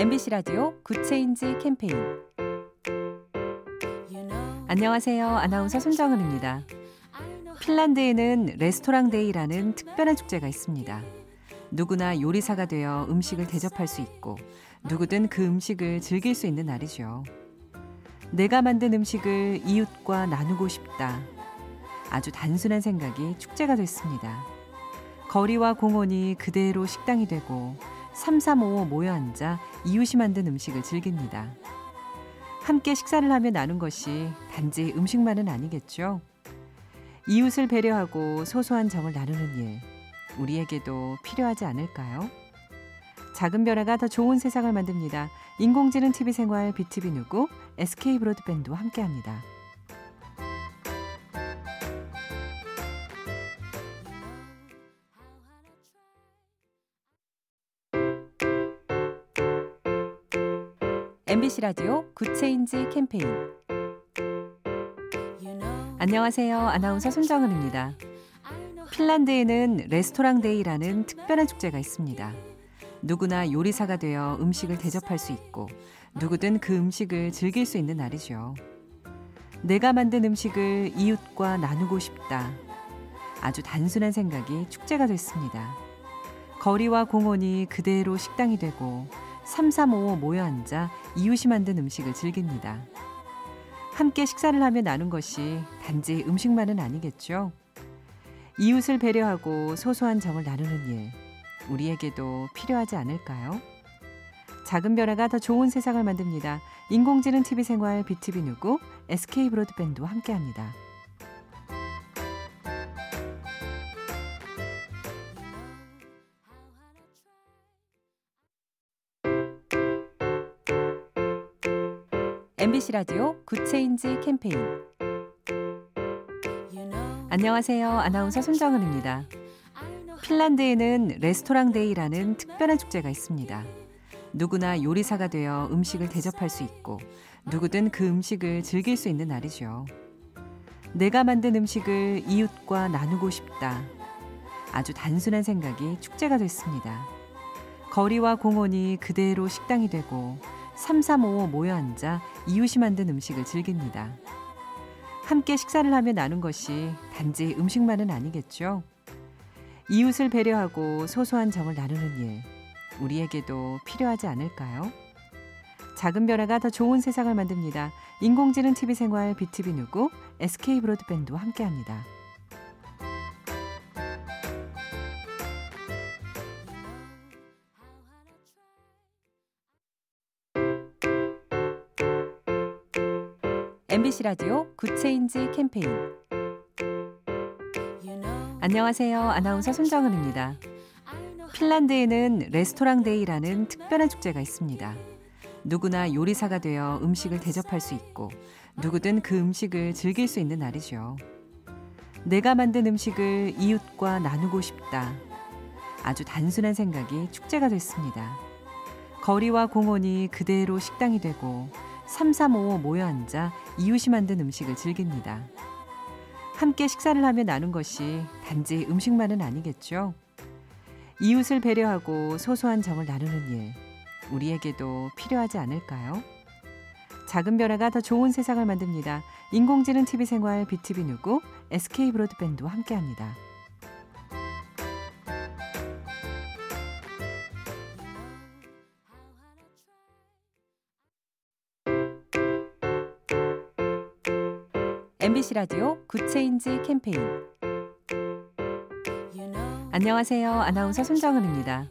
MBC 라디오 Good Change 캠페인 안녕하세요. 아나운서 손정은입니다. 핀란드에는 레스토랑 Day라는 특별한 축제가 있습니다. 누구나 요리사가 되어 음식을 대접할 수 있고 누구든 그 음식을 즐길 수 있는 날이죠. 내가 만든 음식을 이웃과 나누고 싶다. 아주 단순한 생각이 축제가 됐습니다. 거리와 공원이 그대로 식당이 되고 335 모여 앉아 이웃이 만든 음식을 즐깁니다. 함께 식사를 하며 나눈 것이 단지 음식만은 아니겠죠. 이웃을 배려하고 소소한 정을 나누는 일, 우리에게도 필요하지 않을까요? 작은 변화가 더 좋은 세상을 만듭니다. 인공지능 TV 생활 BTV 누구 SK 브로드밴드와 함께합니다. MBC 라디오 Good Change 캠페인 안녕하세요. 아나운서 손정은입니다. 핀란드에는 레스토랑 Day라는 특별한 축제가 있습니다. 누구나 요리사가 되어 음식을 대접할 수 있고 누구든 그 음식을 즐길 수 있는 날이죠. 내가 만든 음식을 이웃과 나누고 싶다. 아주 단순한 생각이 축제가 됐습니다. 거리와 공원이 그대로 식당이 되고 335 모여 앉아 이웃이 만든 음식을 즐깁니다. 함께 식사를 하며 나눈 것이 단지 음식만은 아니겠죠. 이웃을 배려하고 소소한 정을 나누는 일, 우리에게도 필요하지 않을까요? 작은 변화가 더 좋은 세상을 만듭니다. 인공지능 TV 생활 BTV 누구 SK 브로드밴드와 함께합니다. MBC 라디오 Good Change 캠페인 안녕하세요. 아나운서 손정은입니다. 핀란드에는 레스토랑 Day라는 특별한 축제가 있습니다. 누구나 요리사가 되어 음식을 대접할 수 있고 누구든 그 음식을 즐길 수 있는 날이죠. 내가 만든 음식을 이웃과 나누고 싶다. 아주 단순한 생각이 축제가 됐습니다. 거리와 공원이 그대로 식당이 되고 335 모여 앉아 이웃이 만든 음식을 즐깁니다. 함께 식사를 하며 나눈 것이 단지 음식만은 아니겠죠. 이웃을 배려하고 소소한 정을 나누는 일, 우리에게도 필요하지 않을까요? 작은 변화가 더 좋은 세상을 만듭니다. 인공지능 TV 생활 BTV 누구 SK 브로드밴드와 함께합니다. MBC 라디오 Good Change 캠페인 안녕하세요. 아나운서 손정은입니다. 핀란드에는 레스토랑 Day라는 특별한 축제가 있습니다. 누구나 요리사가 되어 음식을 대접할 수 있고 누구든 그 음식을 즐길 수 있는 날이죠. 내가 만든 음식을 이웃과 나누고 싶다. 아주 단순한 생각이 축제가 됐습니다. 거리와 공원이 그대로 식당이 되고 335 모여 앉아 이웃이 만든 음식을 즐깁니다. 함께 식사를 하며 나눈 것이 단지 음식만은 아니겠죠. 이웃을 배려하고 소소한 정을 나누는 일, 우리에게도 필요하지 않을까요? 작은 변화가 더 좋은 세상을 만듭니다. 인공지능 TV 생활 BTV 누구 SK 브로드밴드와 함께합니다. MBC 라디오 Good Change 캠페인 안녕하세요. 아나운서 손정은입니다.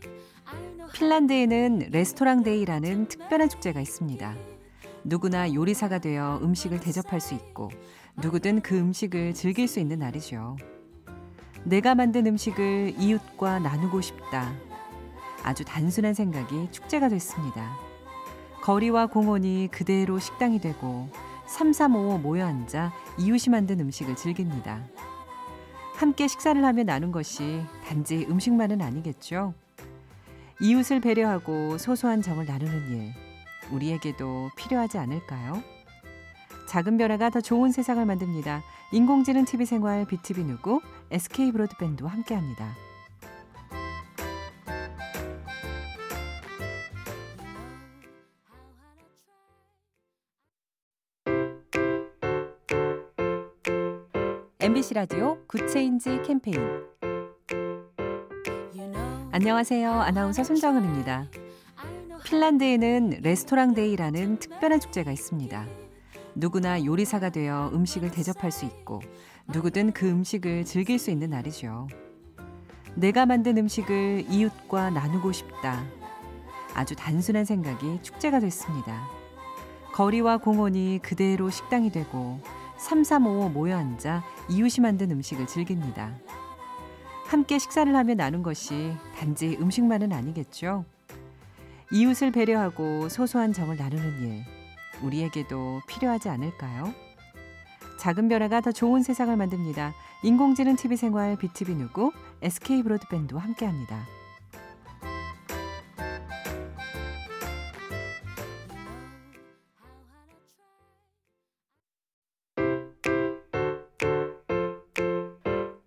핀란드에는 Restaurant Day라는 특별한 축제가 있습니다. 누구나 요리사가 되어 음식을 대접할 수 있고 누구든 그 음식을 즐길 수 있는 날이죠. 내가 만든 음식을 이웃과 나누고 싶다. 아주 단순한 생각이 축제가 됐습니다. 거리와 공원이 그대로 식당이 되고 335 모여 앉아 이웃이 만든 음식을 즐깁니다. 함께 식사를 하며 나눈 것이 단지 음식만은 아니겠죠. 이웃을 배려하고 소소한 정을 나누는 일, 우리에게도 필요하지 않을까요? 작은 변화가 더 좋은 세상을 만듭니다. 인공지능 TV 생활 BTV 누구 SK 브로드밴드와 함께합니다. MBC 라디오 Good Change 캠페인 안녕하세요. 아나운서 손정은입니다. 핀란드에는 Restaurant Day라는 특별한 축제가 있습니다. 누구나 요리사가 되어 음식을 대접할 수 있고 누구든 그 음식을 즐길 수 있는 날이죠. 내가 만든 음식을 이웃과 나누고 싶다. 아주 단순한 생각이 축제가 됐습니다. 거리와 공원이 그대로 식당이 되고 3355 모여 앉아 이웃이 만든 음식을 즐깁니다. 함께 식사를 하며 나눈 것이 단지 음식만은 아니겠죠. 이웃을 배려하고 소소한 정을 나누는 일, 우리에게도 필요하지 않을까요? 작은 변화가 더 좋은 세상을 만듭니다. 인공지능 TV 생활 BTV 누구 SK 브로드밴드와 함께합니다.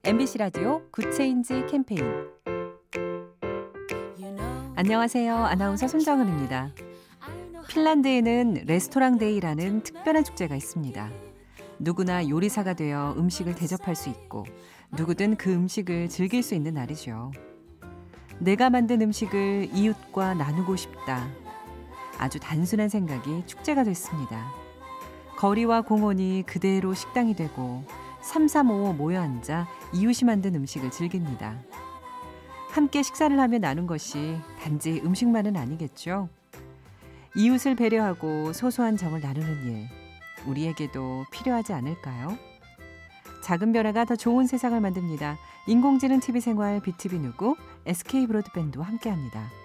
MBC 라디오 Good Change 캠페인 안녕하세요. 아나운서 손정은입니다. 핀란드에는 Restaurant Day라는 특별한 축제가 있습니다. 누구나 요리사가 되어 음식을 대접할 수 있고 누구든 그 음식을 즐길 수 있는 날이죠. 내가 만든 음식을 이웃과 나누고 싶다. 아주 단순한 생각이 축제가 됐습니다. 거리와 공원이 그대로 식당이 되고 3355 모여 앉아 이웃이 만든 음식을 즐깁니다. 함께 식사를 하며 나눈 것이 단지 음식만은 아니겠죠. 이웃을 배려하고 소소한 정을 나누는 일, 우리에게도 필요하지 않을까요? 작은 변화가 더 좋은 세상을 만듭니다. 인공지능 TV 생활 BTV 누구 SK 브로드밴드와 함께합니다.